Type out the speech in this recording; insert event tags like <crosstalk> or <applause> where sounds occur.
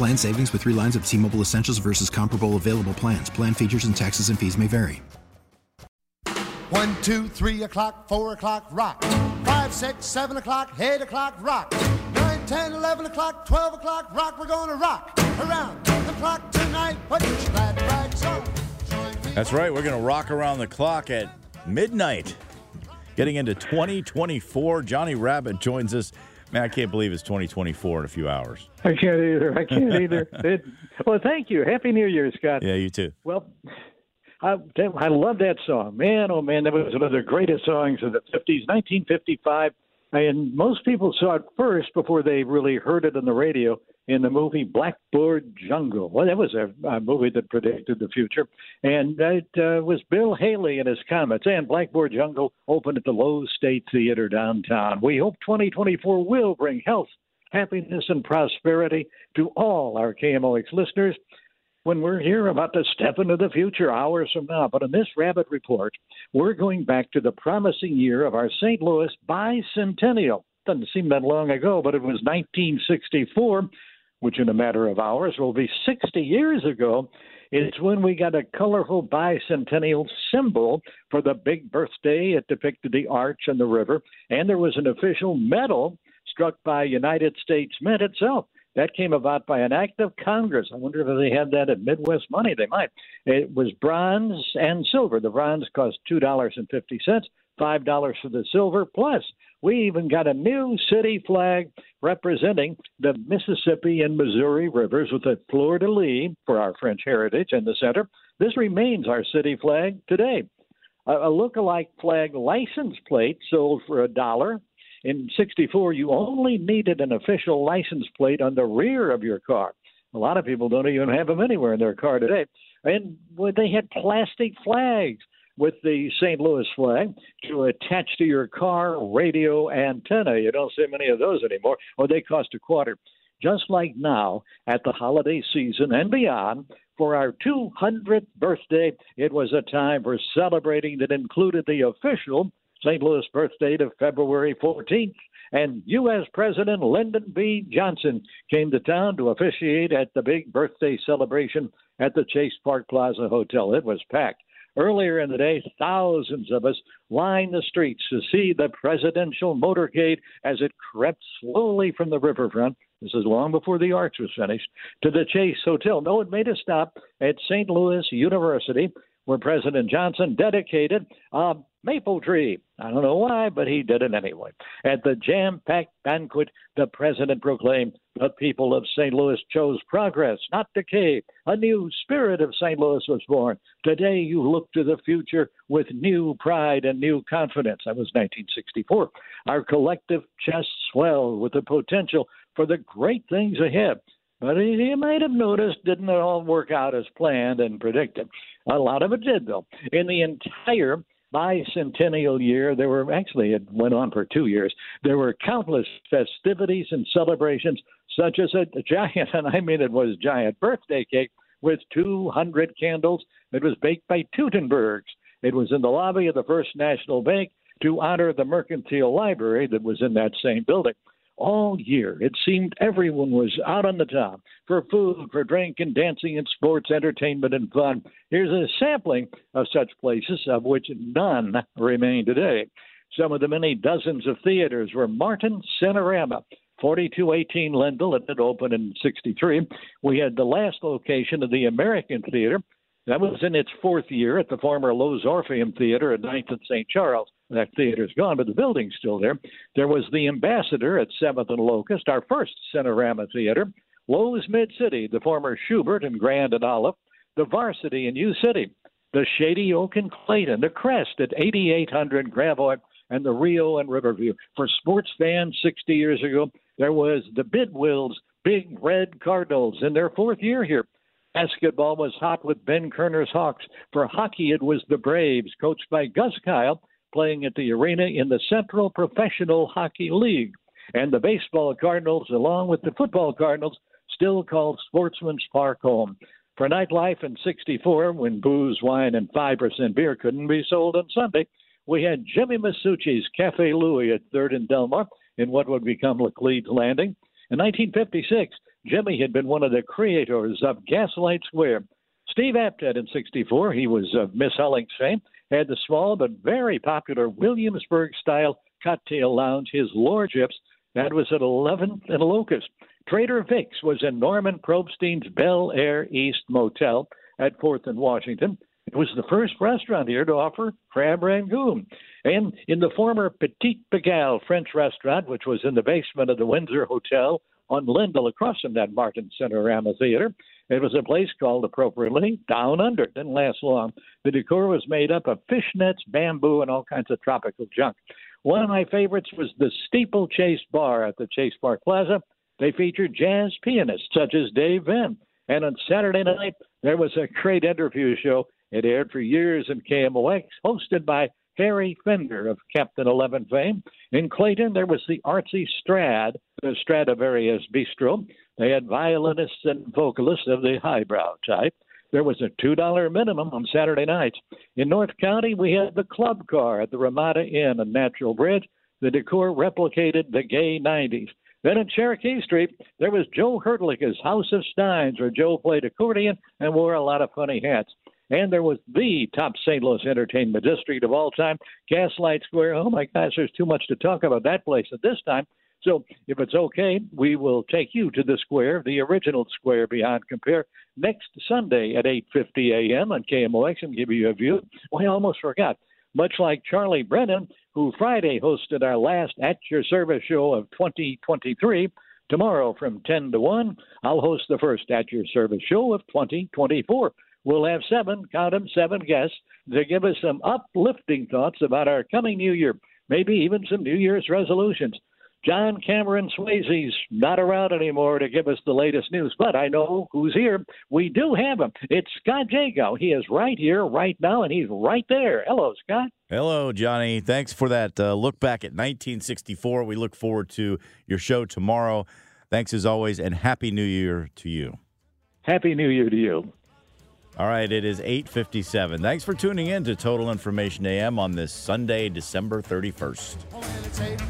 Plan savings with three lines of T Mobile Essentials versus comparable available plans. Plan features and taxes and fees may vary. One, two, three o'clock, four o'clock, rock. Five, six, seven o'clock, eight o'clock, rock. Nine, ten, eleven o'clock, twelve o'clock, rock. We're gonna rock around the clock tonight. Put your glad rags on. That's right. We're going to rock around the clock at midnight. Getting into 2024, Johnny Rabbit joins us. Man, I can't believe it's 2024 in a few hours. <laughs> I can't either. I can't either. <laughs> It, well, thank you. Happy New Year, Scott. Yeah, you too. Well, I, I love that song. Man, oh man, that was one of the greatest songs of the 50s, 1955. And most people saw it first before they really heard it on the radio in the movie Blackboard Jungle. Well, that was a, a movie that predicted the future. And it uh, was Bill Haley and his Comets. And Blackboard Jungle opened at the Loew's State Theater downtown. We hope 2024 will bring health, happiness, and prosperity to all our KMOX listeners when we're here about to step into the future hours from now. But in this Rabbit Report, we're going back to the promising year of our St. Louis bicentennial. Doesn't seem that long ago, but it was 1964, which in a matter of hours will be 60 years ago. It's when we got a colorful bicentennial symbol for the big birthday. It depicted the arch and the river, and there was an official medal struck by United States Mint itself. That came about by an act of Congress. I wonder if they had that at Midwest Money. They might. It was bronze and silver. The bronze cost two dollars and fifty cents, five dollars for the silver. Plus, we even got a new city flag representing the Mississippi and Missouri rivers with a fleur de lis for our French heritage in the center. This remains our city flag today. A, a look-alike flag license plate sold for a dollar in 64, you only needed an official license plate on the rear of your car. A lot of people don't even have them anywhere in their car today. And they had plastic flags with the St. Louis flag to attach to your car radio antenna. You don't see many of those anymore, or they cost a quarter. Just like now at the holiday season and beyond, for our 200th birthday, it was a time for celebrating that included the official St. Louis birth date of February 14th, and U.S. President Lyndon B. Johnson came to town to officiate at the big birthday celebration at the Chase Park Plaza Hotel. It was packed. Earlier in the day, thousands of us lined the streets to see the presidential motorcade as it crept slowly from the riverfront. This is long before the arch was finished to the Chase Hotel. No, it made a stop at St. Louis University, where President Johnson dedicated a maple tree. I don't know why, but he did it anyway. At the jam packed banquet, the president proclaimed the people of St. Louis chose progress, not decay. A new spirit of St. Louis was born. Today, you look to the future with new pride and new confidence. That was 1964. Our collective chests swell with the potential for the great things ahead. But you might have noticed, didn't it all work out as planned and predicted? A lot of it did, though. In the entire bicentennial year, there were actually, it went on for two years, there were countless festivities and celebrations, such as a giant, <laughs> and I mean it was giant, birthday cake with 200 candles. It was baked by Teutenbergs. It was in the lobby of the First National Bank to honor the Mercantile Library that was in that same building all year. It seemed everyone was out on the top for food, for drink and dancing and sports, entertainment and fun. Here's a sampling of such places, of which none remain today. Some of the many dozens of theaters were Martin Cinerama, 4218 Lindell. It opened in 63. We had the last location of the American Theater. That was in its fourth year at the former Loew's Orpheum Theater at 9th and St. Charles. That theater's gone, but the building's still there. There was the Ambassador at 7th and Locust, our first Cinerama Theater. Loew's Mid City, the former Schubert and Grand and Olive. The Varsity in U City. The Shady Oak in Clayton. The Crest at 8800 Gravois and the Rio and Riverview. For sports fans 60 years ago, there was the Bidwills Big Red Cardinals in their fourth year here. Basketball was hot with Ben Kerner's Hawks. For hockey, it was the Braves, coached by Gus Kyle, playing at the arena in the Central Professional Hockey League. And the baseball Cardinals, along with the football Cardinals, still called Sportsman's Park home. For nightlife in 64, when booze, wine, and 5% beer couldn't be sold on Sunday, we had Jimmy Masucci's Cafe Louie at 3rd and Delmar in what would become Laclede Landing. In 1956, Jimmy had been one of the creators of Gaslight Square. Steve Apted in 64, he was of Miss Hulling's fame, had the small but very popular Williamsburg style cocktail lounge, his Lordships. That was at 11th and Locust. Trader Vic's was in Norman Probstein's Bel Air East Motel at 4th and Washington. It was the first restaurant here to offer crab rangoon. And in the former Petit Pigalle French restaurant, which was in the basement of the Windsor Hotel on Lindell across from that Martin Cinerama Theater, it was a place called appropriately Down Under. It didn't last long. The decor was made up of fishnets, bamboo, and all kinds of tropical junk. One of my favorites was the Steeplechase Bar at the Chase Park Plaza. They featured jazz pianists such as Dave Venn. And on Saturday night, there was a great interview show it aired for years in KMOX, hosted by Harry Fender of Captain Eleven fame. In Clayton, there was the artsy Strad, the Stradivarius Bistro. They had violinists and vocalists of the highbrow type. There was a $2 minimum on Saturday nights. In North County, we had the club car at the Ramada Inn on Natural Bridge. The decor replicated the gay 90s. Then in Cherokee Street, there was Joe Hurtlicka's House of Steins, where Joe played accordion and wore a lot of funny hats. And there was the top St. Louis entertainment district of all time, Gaslight Square. Oh my gosh, there's too much to talk about that place at this time. So if it's okay, we will take you to the square, the original square beyond compare, next Sunday at 8:50 a.m. on KMOX and give you a view. Well, I almost forgot. Much like Charlie Brennan, who Friday hosted our last At Your Service show of 2023. Tomorrow from 10 to 1, I'll host the first At Your Service show of 2024. We'll have seven, count them, seven guests to give us some uplifting thoughts about our coming new year, maybe even some New Year's resolutions. John Cameron Swayze's not around anymore to give us the latest news, but I know who's here. We do have him. It's Scott Jagow. He is right here, right now, and he's right there. Hello, Scott. Hello, Johnny. Thanks for that uh, look back at 1964. We look forward to your show tomorrow. Thanks as always, and Happy New Year to you. Happy New Year to you. All right, it is 8:57. Thanks for tuning in to Total Information AM on this Sunday, December 31st.